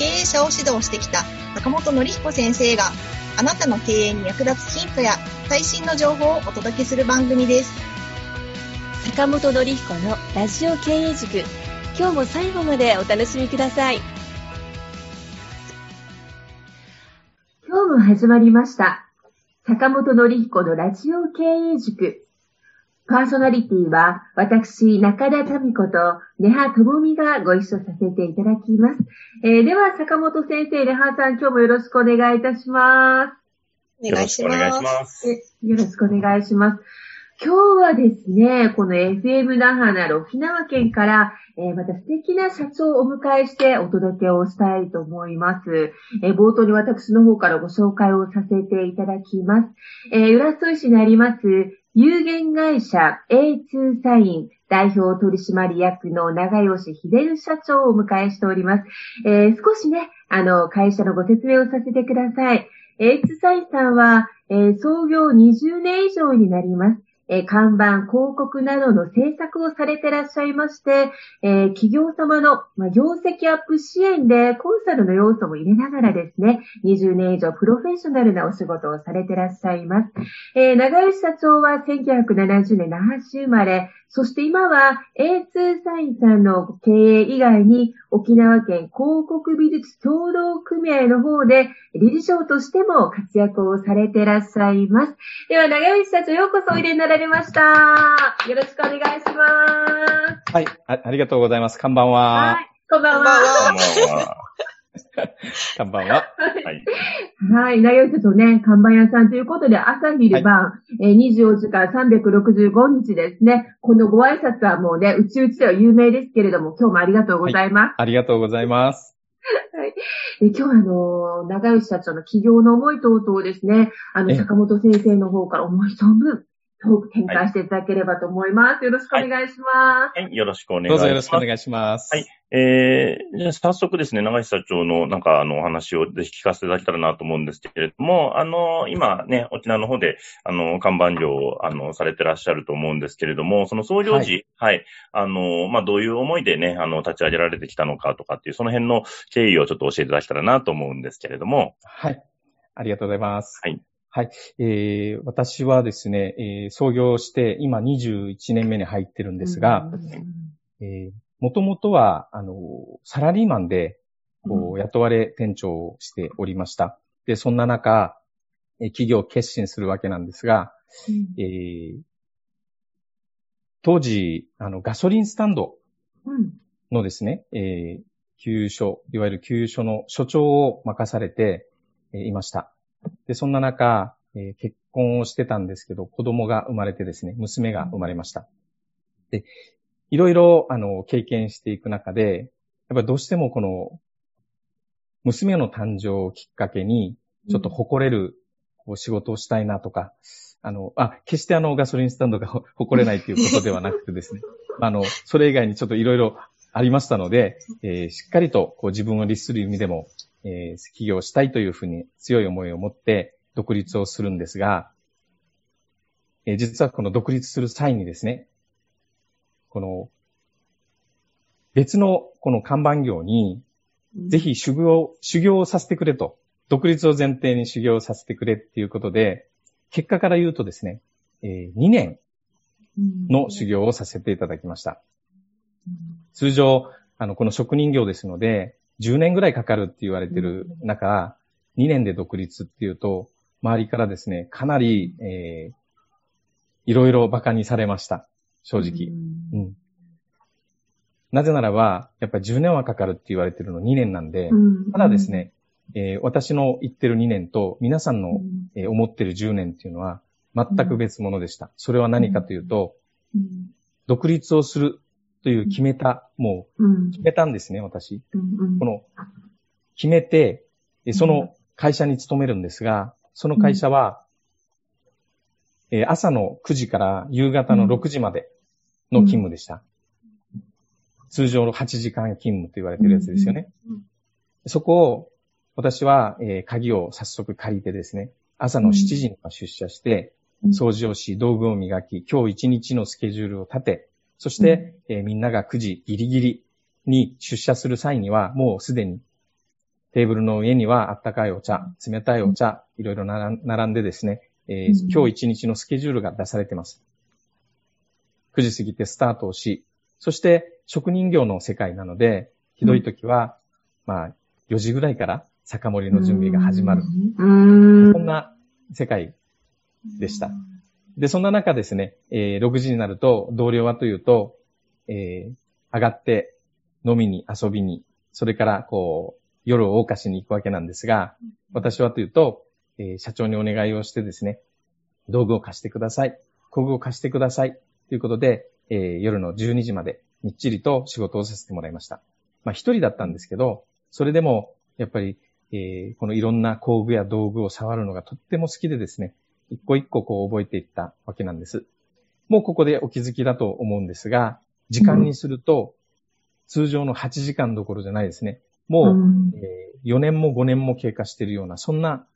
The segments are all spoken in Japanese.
経営者を指導してきた坂本典彦先生があなたの経営に役立つヒントや最新の情報をお届けする番組です。坂本典彦のラジオ経営塾今日も最後までお楽しみください今日も始まりました。坂本典彦のラジオ経営塾。パーソナリティは私、中田民子と根葉智美がご一緒させていただきます。えーでは、坂本先生、根葉さん、今日もよろしくお願いいたします。お願いします。よろしくお願いします。えよろしくお願いします。今日はですね、この FM 那覇なる沖縄県から、えーまた素敵な社長をお迎えしてお届けをしたいと思います。えー冒頭に私の方からご紹介をさせていただきます。えー浦添市にあります、有限会社 A2 サイン代表取締役の長吉秀社長をお迎えしております。えー少しね、あの、会社のご説明をさせてください。A2 サインさんは、えー創業20年以上になります。え看板、広告などの制作をされてらっしゃいまして、え企業様の、ま、業績アップ支援でコンサルの要素も入れながらですね、20年以上プロフェッショナルなお仕事をされてらっしゃいます。え長吉社長は1970年那覇市生まれ、そして今は A2 サインさんの経営以外に沖縄県広告美術協同組合の方で理事長としても活躍をされてらっしゃいます。では、長吉社長、ようこそおいでになられました。よろしくお願いします。はいあ、ありがとうございます。こんばんは。はい、こんばんは。はこんばんは。こんばんは。はい。はい、長吉社長ね、看板屋さんということで、朝昼晩、えー24時間365日ですね、このご挨拶はもうね、うちうちでは有名ですけれども、今日もありがとうございます。ありがとうございます。で今日はあの、長吉社長の企業の思い等々をですね、あの、ええ坂本先生の方から思い存分、トーク展開していただければと思います。よろしくお願いします。はい。よろしくお願いします。どうぞよろしくお願いします。はい。えー、じゃあ早速ですね、長石社長のなんかあのお話をぜひ聞かせていただけたらなと思うんですけれども、あの、今ね、沖縄の方で、あの、看板業を、あの、されてらっしゃると思うんですけれども、その創業時、はい、あの、まあ、どういう思いでね、あの、立ち上げられてきたのかとかっていう、その辺の経緯をちょっと教えていただけたらなと思うんですけれども、はい。ありがとうございます。はい。はい。えー、私はですね、えー創業して今21年目に入ってるんですが、えー、もともとは、あの、サラリーマンで、こう、雇われ店長をしておりました。で、そんな中、えー企業を決心するわけなんですが、えー当時、あの、ガソリンスタンドうんのですね、えー、給油所、いわゆる給油所の所長を任されて、えーいました。で、そんな中、えー結婚をしてたんですけど、子供が生まれてですね、娘が生まれました。で、いろいろ、あの、経験していく中で、やっぱりどうしてもこの、娘の誕生をきっかけに、ちょっと誇れる、こう仕事をしたいなとか、あの、あ、決してあのガソリンスタンドがほ 誇れないということではなくてですね、あの、それ以外にちょっといろいろありましたので、えーしっかりとこう自分を律する意味でも、えー起業したいというふうに強い思いを持って独立をするんですが、えー実はこの独立する際にですね、この別のこの看板業にぜひ修行、修行をさせてくれと。独立を前提に修行をさせてくれっていうことで、結果から言うとですね、え2年の修行をさせていただきました。通常、あの、この職人業ですので、10年ぐらいかかるって言われてる中、2年で独立っていうと、周りからですね、かなり、えー、いろいろ馬鹿にされました。正直。うん。なぜならば、やっぱり10年はかかるって言われてるの2年なんで、ただですね、えー私の言ってる2年と皆さんの、えー思ってる10年っていうのは全く別物でした。それは何かというと、独立をするという決めた、もう決めたんですね、私。この、決めて、えその会社に勤めるんですが、その会社は、えー朝の9時から夕方の6時までの勤務でした。通常の8時間勤務と言われてるやつですよね。そこを、私は、えー鍵を早速借りてですね、朝の7時には出社して、うん。掃除をし、道具を磨き、今日一日のスケジュールを立て、そして、えーみんなが9時ギリギリに出社する際には、もうすでにテーブルの上にはあったかいお茶、冷たいお茶、いろいろ並んでですね、えーうん今日一日のスケジュールが出されてます。9時過ぎてスタートをし、そして職人業の世界なので、ひどい時は、まあ、4時ぐらいから酒盛りの準備が始まる。。そんな世界でした。で、そんな中ですね、えー6時になると、同僚はというと、えー上がって飲みに遊びに、それからこう、夜を謳歌しに行くわけなんですが、私はというと、えー社長にお願いをしてですね、道具を貸してください。工具を貸してください。ということで、えー夜の12時までみっちりと仕事をさせてもらいました。まあ一人だったんですけど、それでも、やっぱり、えーこのいろんな工具や道具を触るのがとっても好きでですね、一個一個こう覚えていったわけなんです。もうここでお気づきだと思うんですが、時間にすると、通常の8時間どころじゃないですね。もう、うんえー4年も5年も経過しているような、そんな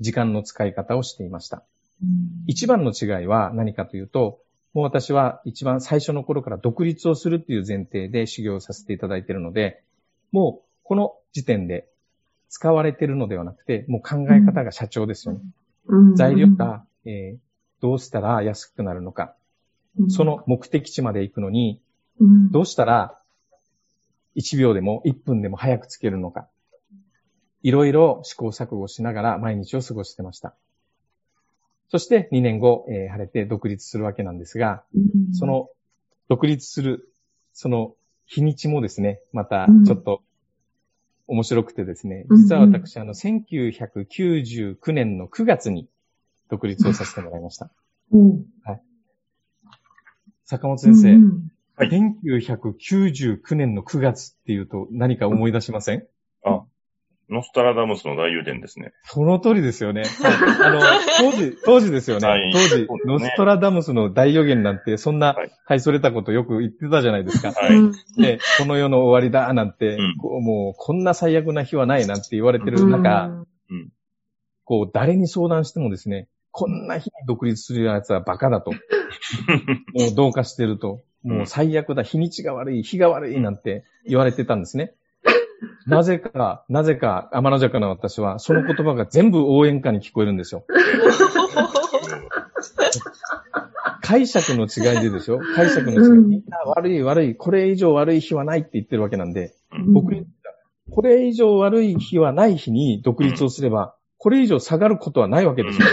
時間の使い方をしていました。一番の違いは何かというと、もう私は一番最初の頃から独立をするっていう前提で修行をさせていただいているので、もうこの時点で使われているのではなくて、もう考え方が社長ですよね。うん材料が、えーどうしたら安くなるのか、そ、の目的地まで行くのに、うん。どうしたら1秒でも1分でも早くつけるのか。いろいろ試行錯誤しながら毎日を過ごしてました。そして2年後、えー晴れて独立するわけなんですが、うん。その独立する、その日にちもですね、またうん。ちょっと面白くてですね、うん実は私、あの、1999年の9月に独立をさせてもらいました。うん。坂本先生、うんはい1999年の9月っていうと何か思い出しません？ノスタラダムスの大油田ですね。その通りですよね。あの、当時、当時ですよね。はい当時、ねノストラダムスの大予言なんて、そんなはい、はい、それたことよく言ってたじゃないですか。はい。うんで、この世の終わりだ、なんて、うんこうもう、こんな最悪な日はないなんて言われてる中、こう、誰に相談してもですね、こんな日に独立する奴はバカだと。もうどうかしてると。もう最悪だ、日にちが悪い、日が悪いなんて言われてたんですね。なぜか、なぜか、天の弱な私は、その言葉が全部応援歌に聞こえるんですよ。解釈の違いででしょ解釈の違い。うんみんな悪い悪い、これ以上悪い日はないって言ってるわけなんで、うんこれ以上悪い日はない日に独立をすれば、これ以上下がることはないわけですよ。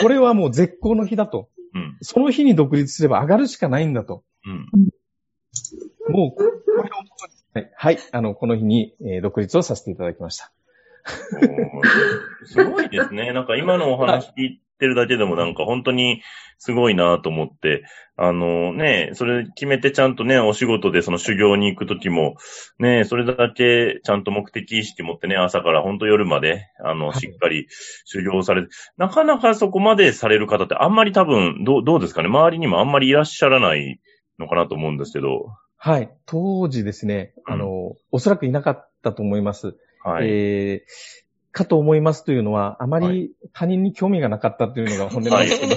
これはもう絶好の日だと。うんその日に独立すれば上がるしかないんだと。うんもう、これを元に。はい、はい、あの、この日に、えー独立をさせていただきました。すごいですね。なんか今のお話聞いてるだけでもなんか本当にすごいなと思って、あのね、それ決めてちゃんとね、お仕事でその修行に行くときも、ね、それだけちゃんと目的意識持ってね、朝から本当夜まで、あの、はい。しっかり修行されて、なかなかそこまでされる方ってあんまり多分、どう、どうですかね？周りにもあんまりいらっしゃらないのかなと思うんですけど、はい。当時ですね、あの、おそらくいなかったと思います。はい。えーかと思いますというのは、あまはり他人に興味がなかったというのが 本音なんですけど、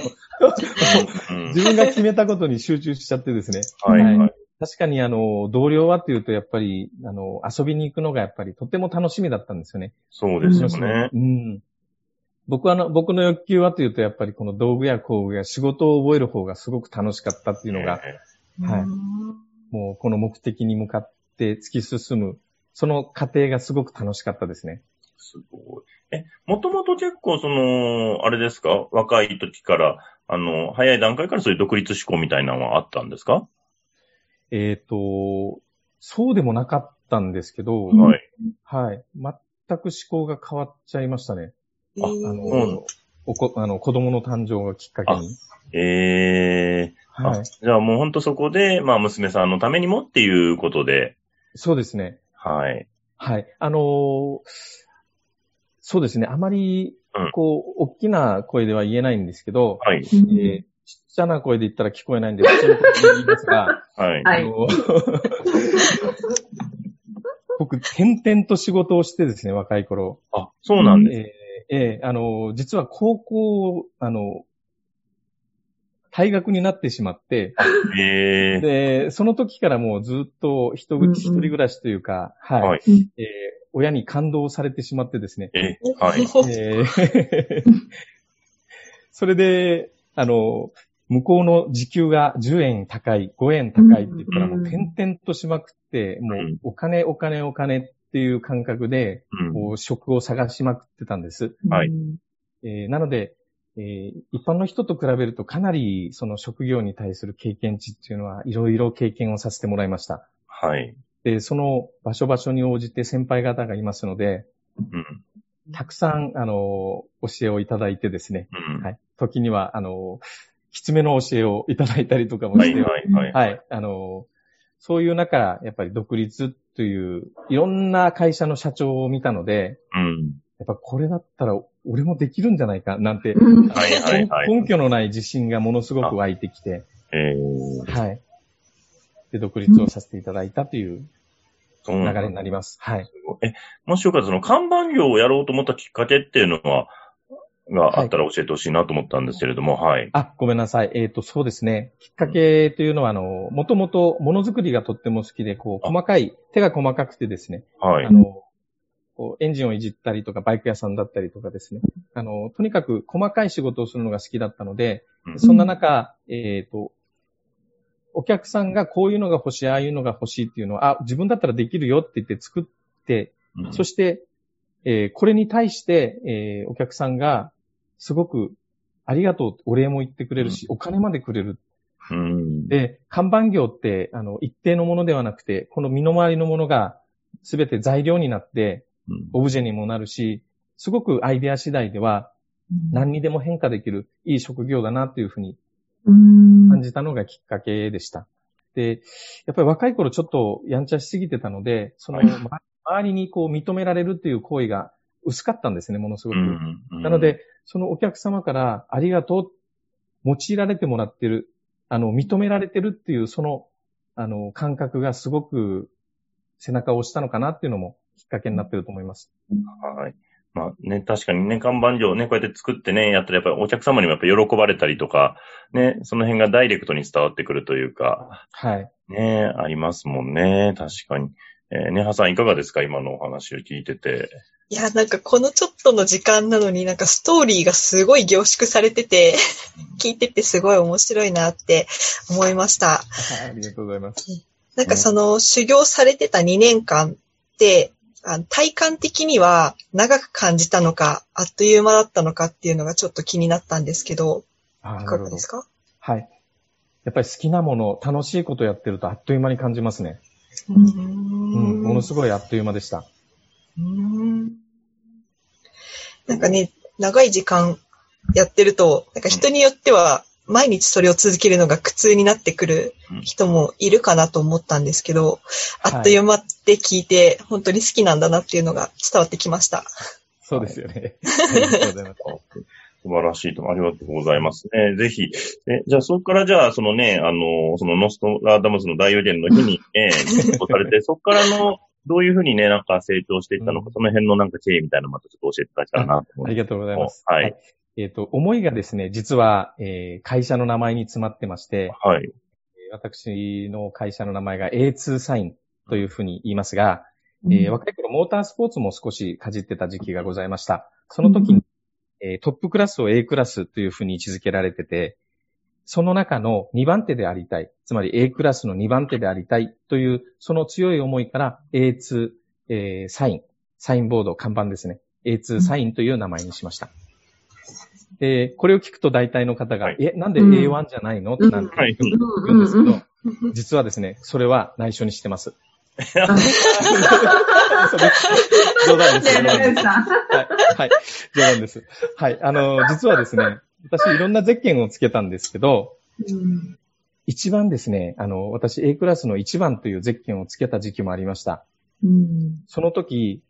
うん 自分が決めたことに集中しちゃってですね、はい、はい。確かにあの、同僚はっていうとやっぱり、あの、遊びに行くのがやっぱりとても楽しみだったんですよね。そうですよね。うん。僕はあの、僕の欲求はというとやっぱりこの道具や工具や仕事を覚える方がすごく楽しかったっていうのが、はいもうこの目的に向かって突き進む、その過程がすごく楽しかったですね。すごい。え、もともと結構その、あれですか？若い時から、あの、早い段階からそういう独立志向みたいなのはあったんですか？えっ、と、そうでもなかったんですけど、うんはい。はい。全く思考が変わっちゃいましたね。ああうんの、おこあの子供の誕生がきっかけに。ええはいあ。じゃあもうほんとそこで、まあ娘さんのためにもっていうことで、そうですね。はい。はい。あのーそうですね。あまりうん、こう、大きな声では言えないんですけど、はい。えーちっちゃな声で言ったら聞こえないんで、普通の声で言いますが、はい。はいあの 僕、転々と仕事をしてですね、若い頃。あ、そうなんです。えーえーあの、実は高校、あの、退学になってしまって、ええで、その時からもうずっと一口、うんうん一人暮らしというか、はい、はい。えー親に感動されてしまってですね、えはい。えー それで、あの、向こうの時給が10円高い、5円高いって言ったらもう転々としまくって、もうお金お金お金っていう感覚で、うん。こう職を探しまくってたんです。はいうんえーなので、えー一般の人と比べるとかなりその職業に対する経験値っていうのはいろいろ経験をさせてもらいました。はい。で、その場所場所に応じて先輩方がいますので、うん。たくさん、あの、教えをいただいてですね、うん。はい。時には、あの、きつめの教えをいただいたりとかもはい、して、はい、はい。はい。あの、そういう中、やっぱり独立という、いろんな会社の社長を見たので、うん。やっぱこれだったら俺もできるんじゃないかなんて、うんはい、はい、はい。根拠のない自信がものすごく湧いてきて、ええはい。で、独立をさせていただいたという流れになります。はい。え、もしよかったら、その看板業をやろうと思ったきっかけっていうのは、があったら教えてほしいなと思ったんですけれども、はい。あ、ごめんなさい。えっ、と、そうですね。きっかけというのは、あの、もともとものづくりがとっても好きで、こう、あ細かい、手が細かくてですね、はいあ。の、こうエンジンをいじったりとか、バイク屋さんだったりとかですね。あの、とにかく細かい仕事をするのが好きだったので、うんそんな中、えっ、と、お客さんがこういうのが欲しい、ああいうのが欲しいっていうのは、あ、自分だったらできるよって言って作って、うんそして、えーこれに対して、えーお客さんが、すごく、ありがとう、お礼も言ってくれるし、お金までくれる。うん。で、看板業って、あの、一定のものではなくて、この身の回りのものが、すべて材料になって、うんオブジェにもなるし、すごくアイデア次第では、何にでも変化できる、いい職業だなっていうふうにうん。感じたのがきっかけでした。で、やっぱり若い頃ちょっとやんちゃしすぎてたので、その、周りにこう認められるっていう行為が薄かったんですね、ものすごく。うんなの、で、そのお客様からありがとう、用いられてもらってる、あの、認められてるっていう、その、あの、感覚がすごく背中を押したのかなっていうのもきっかけになってると思います。はい。まあね、確かにね、看板業ね、こうやって作ってね、やったらやっぱりお客様にもやっぱり喜ばれたりとか、ね、その辺がダイレクトに伝わってくるというか、はい。ね、ありますもんね、確かに。えー、ねはさんいかがですか？今のお話を聞いてて。いや、なんかこのちょっとの時間なのになんかストーリーがすごい凝縮されてて、聞いててすごい面白いなって思いました。ありがとうございます。なんかその修行されてた2年間って、あの体感的には長く感じたのか、あっという間だったのかっていうのがちょっと気になったんですけど、あいかがですか？はい。やっぱり好きなもの、楽しいことやってるとあっという間に感じますね。うーうん。んものすごいあっという間でした。うーんなんかね、長い時間やってると、なんか人によっては毎日それを続けるのが苦痛になってくる人もいるかなと思ったんですけど、あっという間って聞いて本当に好きなんだなっていうのが伝わってきました。そうですよね。ありがとうございます。素晴らしいと、ありがとうございますね。ぜひ。え、じゃあ、そこからじゃあ、そのね、あの、そのノストラダムスの大予言の日に、えー、されて、そこからの、どういうふうにね、なんか成長していったのか、うんその辺のなんか経緯みたいなのまたちょっと教えていただけたらなと思います。ありがとうございます。はい。えっ、と、思いがですね、実は、えー会社の名前に詰まってまして、はい。えー私の会社の名前が A2 サインというふうに言いますが、えー若い頃モータースポーツも少しかじってた時期がございました。その時に、えートップクラスを A クラスというふうに位置づけられてて、その中の2番手でありたい、つまり A クラスの2番手でありたいという、その強い思いから A2、えーサイン、サインボード、看板ですね。A2 サインという名前にしました。で、これを聞くと大体の方が、はい。え、なんでうん。A1 じゃないの？ってなんてはい。言うん。ですけど、実はですね、それは内緒にしてます。冗談です。冗談です。はい。はい。冗談です。はい。あの、実はですね、私いろんなゼッケンをつけたんですけど、一番ですね、あの、私 A クラスの一番というゼッケンをつけた時期もありました。うん。その時、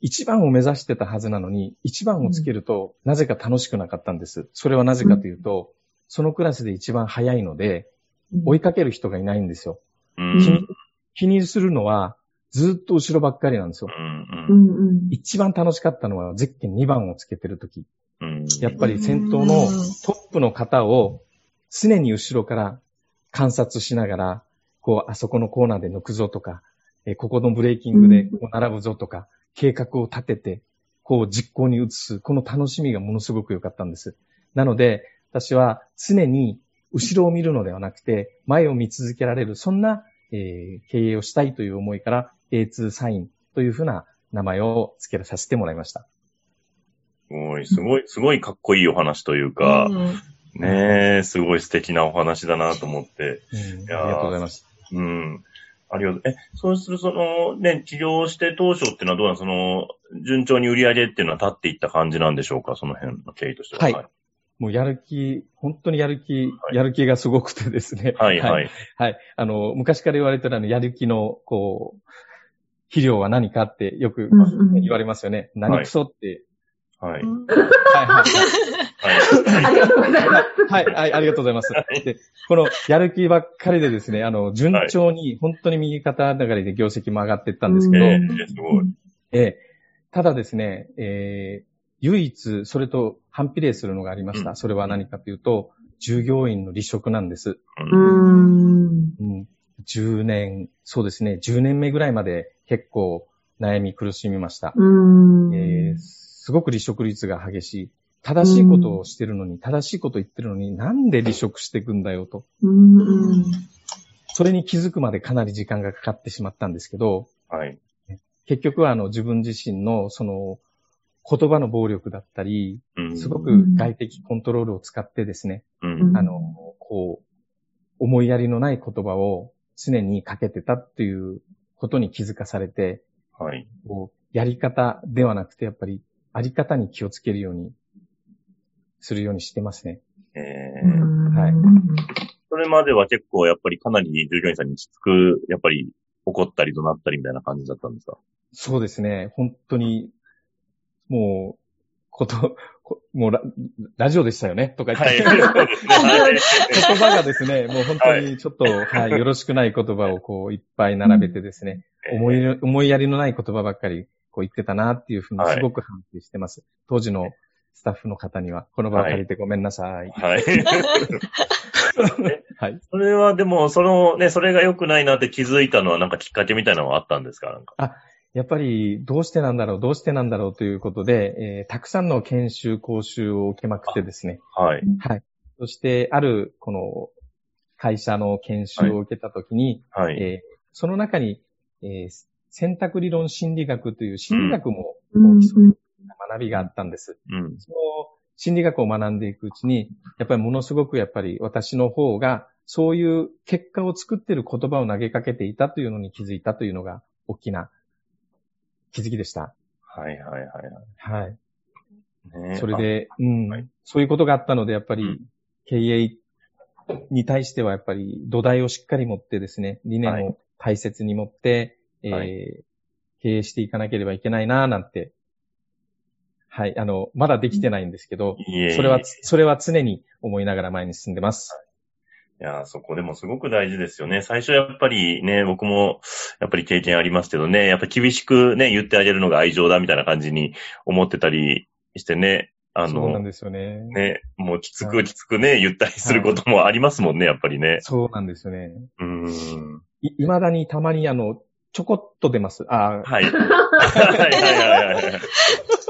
一番を目指してたはずなのに、一番をつけると、なぜか楽しくなかったんです。それはなぜかというと、そのクラスで一番早いので、追いかける人がいないんですよ。うん。気にするのは、ずっと後ろばっかりなんですよ。うんう。んうん。一番楽しかったのは、ゼッケン2番をつけてる時。うん。やっぱり先頭のトップの方を常に後ろから観察しながら、こう、あそこのコーナーで抜くぞとか、えーここのブレーキングでこう並ぶぞとか、計画を立てて、こう実行に移す、この楽しみがものすごく良かったんです。なので、私は常に後ろを見るのではなくて、前を見続けられる、そんな、えー経営をしたいという思いから A2 サインというふうな名前を付けさせてもらいました。すごい、すごい、すごいかっこいいお話というか、ねえ、すごい素敵なお話だなと思って。うん、ありがとうございます。うん。ありがとう。え、そうすると、その、ね、起業して当初っていうのはどうなんその、順調に売り上げっていうのは立っていった感じなんでしょうか？その辺の経緯としては。はいもうやる気、本当にやる気、はいやる気がすごくてですね。はい、はい。はい。あの、昔から言われてるあの、やる気の、こう、肥料は何かってよくうんうん言われますよね。何クソって。はい。はい、はい。はい。ありがとうございます。はい、はい、ありがとうございます。で、このやる気ばっかりでですね、あの、順調に、本当に右肩上がりで業績も上がっていったんですけど、えうんえすごい。ええただですね、えー唯一、それと反比例するのがありました。うんそれは何かというと、従業員の離職なんです。ううんん。うん、10年、そうですね、10年目ぐらいまで結構悩み苦しみました。うん。えーすごく離職率が激しい。正しいことをしてるのに、正しいこと言ってるのに、なんで離職していくんだよと。うんうん。それに気づくまでかなり時間がかかってしまったんですけど、はい。結局はあの自分自身のその言葉の暴力だったり、うん。すごく外的コントロールを使ってですね、うん。あの、こう、思いやりのない言葉を常にかけてたっていうことに気づかされて、はい。こうやり方ではなくて、やっぱりあり方に気をつけるようにするようにしてますね。えうえんはいそれまでは結構やっぱりかなり従業員さんにきつく、やっぱり怒ったり怒鳴ったりみたいな感じだったんですか？そうですね。本当に、もう、こと、こもうララジオでしたよねとか言って、はい。言葉がですね、もう本当にちょっと、はい、よろしくない言葉をこういっぱい並べてですね、思い、思いやりのない言葉ばっかりこう言ってたなっていうふうにはいすごく反省してます。当時のスタッフの方には、この場を借りてごめんなさい。はい。はい。それはでも、そのね、それが良くないなって気づいたのはなんかきっかけみたいなのはあったんですか？なんか。やっぱり、どうしてなんだろう、どうしてなんだろうということで、えーたくさんの研修、講習を受けまくってですね。はい。はい。そして、ある、この、会社の研修を受けたときに、はい。えーその中に、えー選択理論心理学という心理学もうん基礎学びがあったんです。うん。その心理学を学んでいくうちに、やっぱりものすごくやっぱり私の方が、そういう結果を作っている言葉を投げかけていたというのに気づいたというのが大きな気づきでした。はいはいはいはい。はい。ね。それ、で、うん、はい。そういうことがあったので、やっぱりうん。経営に対してはやっぱり土台をしっかり持ってですね、理念を大切に持って、はえー経営していかなければいけないなぁなんて、はい、あの、まだできてないんですけど、それは、それは常に思いながら前に進んでます。いやー、そこでもすごく大事ですよね。最初やっぱりね、僕もやっぱり経験ありますけどね、やっぱ厳しくね、言ってあげるのが愛情だみたいな感じに思ってたりしてね、あの、そうなんですよね。ね、もうきつはいくきつくね、言ったりすることもありますもんね、やっぱりね。そうなんですよね。うーん。い、未だにたまにあの、ちょこっと出ます。あーはい。はいはいはいはいはい。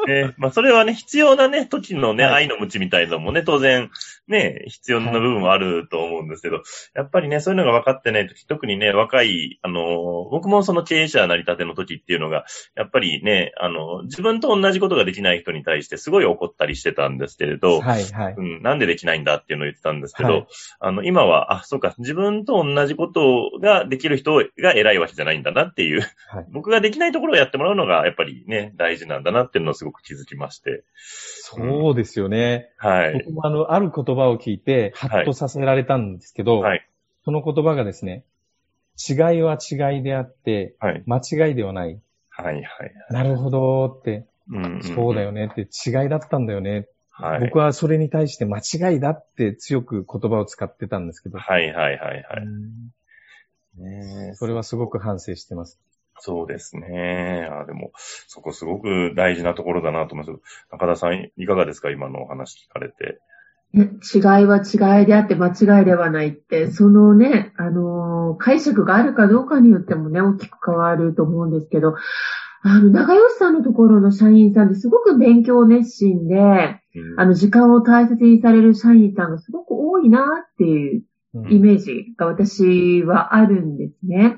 ね、まあそれはね、必要なね、時のね、はい。愛の無知みたいなのもね、当然、ね、必要な部分はあると思うんですけど、やっぱりね、そういうのが分かってない時、特にね、若い、あの、僕もその経営者なりたての時っていうのが、やっぱりね、あの、自分と同じことができない人に対してすごい怒ったりしてたんですけれど、はい、はい。うん、なんでできないんだっていうのを言ってたんですけど、はい。あの、今は、あ、そうか、自分と同じことができる人が偉いわけじゃないんだなっていう、はい。僕ができないところをやってもらうのが、やっぱりね、大事なんだなっていうのをすごく気づきまして。そうですよね。はい。僕もあの、ある言葉を聞いて、ハッとさせられたんですけど、はいその言葉がですね、違いは違いであって、はい。間違いではない。はい、はい。なるほどって、うんんんそうだよねって、違いだったんだよね。はい。僕はそれに対して間違いだって強く言葉を使ってたんですけど、はい、はい、はい、はい。うんねえそれはすごく反省してます。そうですね。あでも、そこすごく大事なところだなと思います。中田さん、いかがですか？今のお話聞かれて。ね違いは違いであって間違いではないって、そのね、あのー解釈があるかどうかによってもね、大きく変わると思うんですけど、あの、長吉さんのところの社員さんってすごく勉強熱心で、うんあの、時間を大切にされる社員さんがすごく多いなっていううんイメージが私はあるんですね。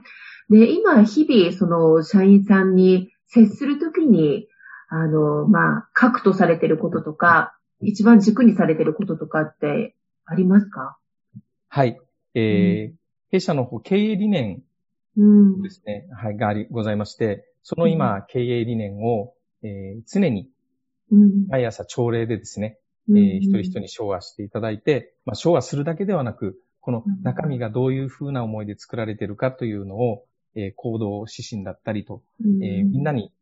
で、今、日々、その、社員さんに接するときに、あの、まあ、核とされてることとか、一番軸にされてることとかってありますか？はい。えー弊社の方、経営理念うん。ですね、はい、があり、ございまして、その今、経営理念を、えー常にうん。毎朝朝礼でですね、うん。えー一人一人に昭和していただいて、まあ、昭和するだけではなく、この中身がどういう風な思いで作られているかというのを、えー行動指針だったりと、えーみんなに、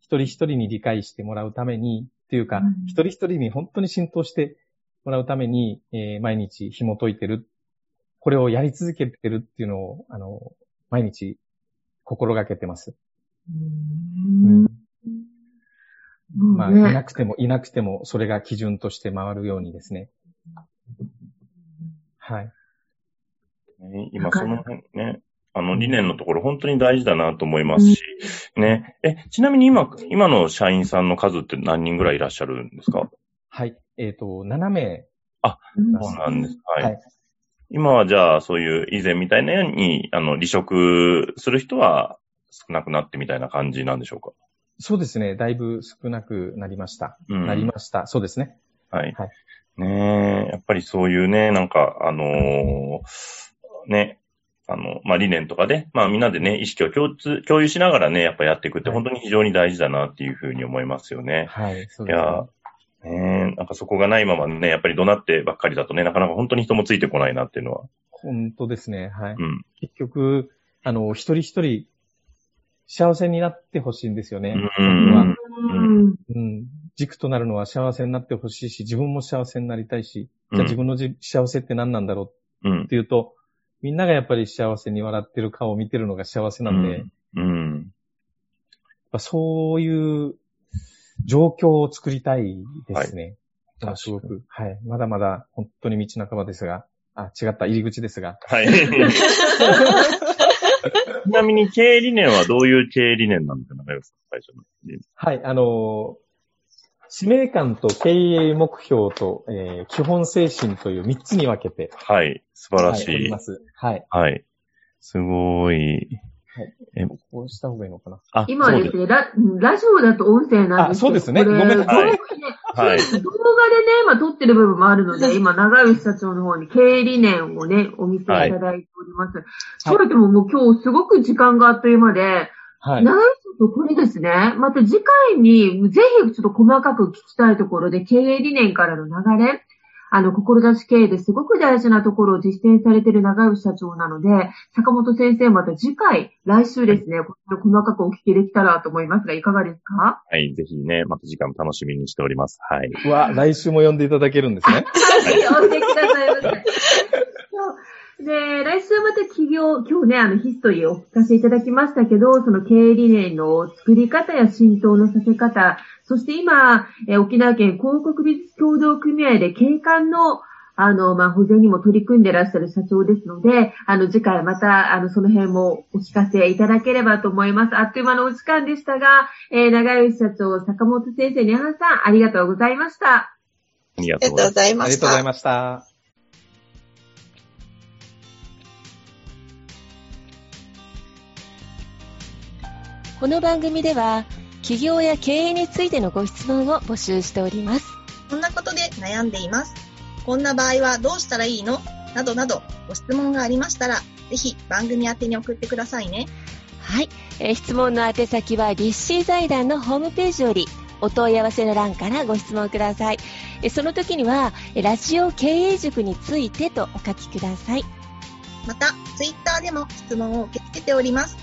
一人一人に理解してもらうために、というかうん、一人一人に本当に浸透してもらうために、えー毎日紐解いてる。これをやり続けてるっていうのを、あの、毎日心がけてます。うん。まあ、もうねいなくてもいなくても、それが基準として回るようにですね。はい。ね今、その辺ね、あの理念のところ本当に大事だなと思いますし、ね。え、ちなみに今、今の社員さんの数って何人ぐらいいらっしゃるんですか？はい。えっ、と、7名。うんそうなんです。はい。はい今はじゃあ、そういう以前みたいなように、あの、離職する人は少なくなってみたいな感じなんでしょうか？そうですね。だいぶ少なくなりました。うんなりました。そうですね。はい。はいねえ、やっぱりそういうね、なんか、あのーね、あの、まあ、理念とかで、まあ、みんなでね、意識を共通、共有しながらね、やっぱやっていくってはい本当に非常に大事だなっていうふうに思いますよね。はい。そういですね。や、ねえ、なんかそこがないままね、やっぱり怒鳴ってばっかりだとね、なかなか本当に人もついてこないなっていうのは。本当ですね。はい。うん。結局、あの、一人一人、幸せになってほしいんですよね。うんうん。うん。軸となるのは幸せになってほしいし、自分も幸せになりたいし、じゃあうん自分のじ幸せって何なんだろううんっ。ていうと、みんながやっぱり幸せに笑ってる顔を見てるのが幸せなんで、やっうん。ぱそういう状況を作りたいですね。はいすごく。はい。まだまだ本当に道半ばですが、あ、違った、入り口ですが。はい。ちなみに経営理念はどういう経営理念なんですか？ね、最初の。はい、あのー使命感と経営目標と、えー基本精神という3つに分けて、はい。素晴らしい。はいおります。はい。はい。すごい。こうした方がいいのかな？あ、今ですねラ、ラジオだと音声なんですけどあそうですねこれごめんなさい動画ねはい動画でね、今撮ってる部分もあるので、今、長吉社長の方に経営理念をね、お見せいただいております。それでももう今日すごく時間があっという間で、はい。長吉社長これですね、また次回にぜひちょっと細かく聞きたいところで、経営理念からの流れ、あの、志経営ですごく大事なところを実践されている長吉社長なので、坂本先生また次回、来週ですね、これ細かくお聞きできたらと思いますが、いかがですか？はい。ぜひね、また時間も楽しみにしております。はい。うわ、来週も呼んでいただけるんですね。はい、おいでくださいませ。で、来週はまた企業、今日ね、あの、ヒストリーをお聞かせいただきましたけど、その経営理念の作り方や浸透のさせ方、そして今、えー沖縄県広告美術協同組合で景観の、あの、まあ、保全にも取り組んでいらっしゃる社長ですので、あの、次回また、あの、その辺もお聞かせいただければと思います。あっという間のお時間でしたが、えー、長吉社長、坂本先生、にゃはさん、ありがとうございました。ありがとうございましありがとうございた。ました。この番組では企業や経営についてのご質問を募集しております。こんなことで悩んでいます。こんな場合はどうしたらいいの？などなど、ご質問がありましたら、ぜひ番組宛てに送ってくださいね。はい、えー質問の宛先は立志財団のホームページよりお問い合わせの欄からご質問ください。えーその時には、えーラジオ経営塾についてとお書きください。また、ツイッターでも質問を受け付けております。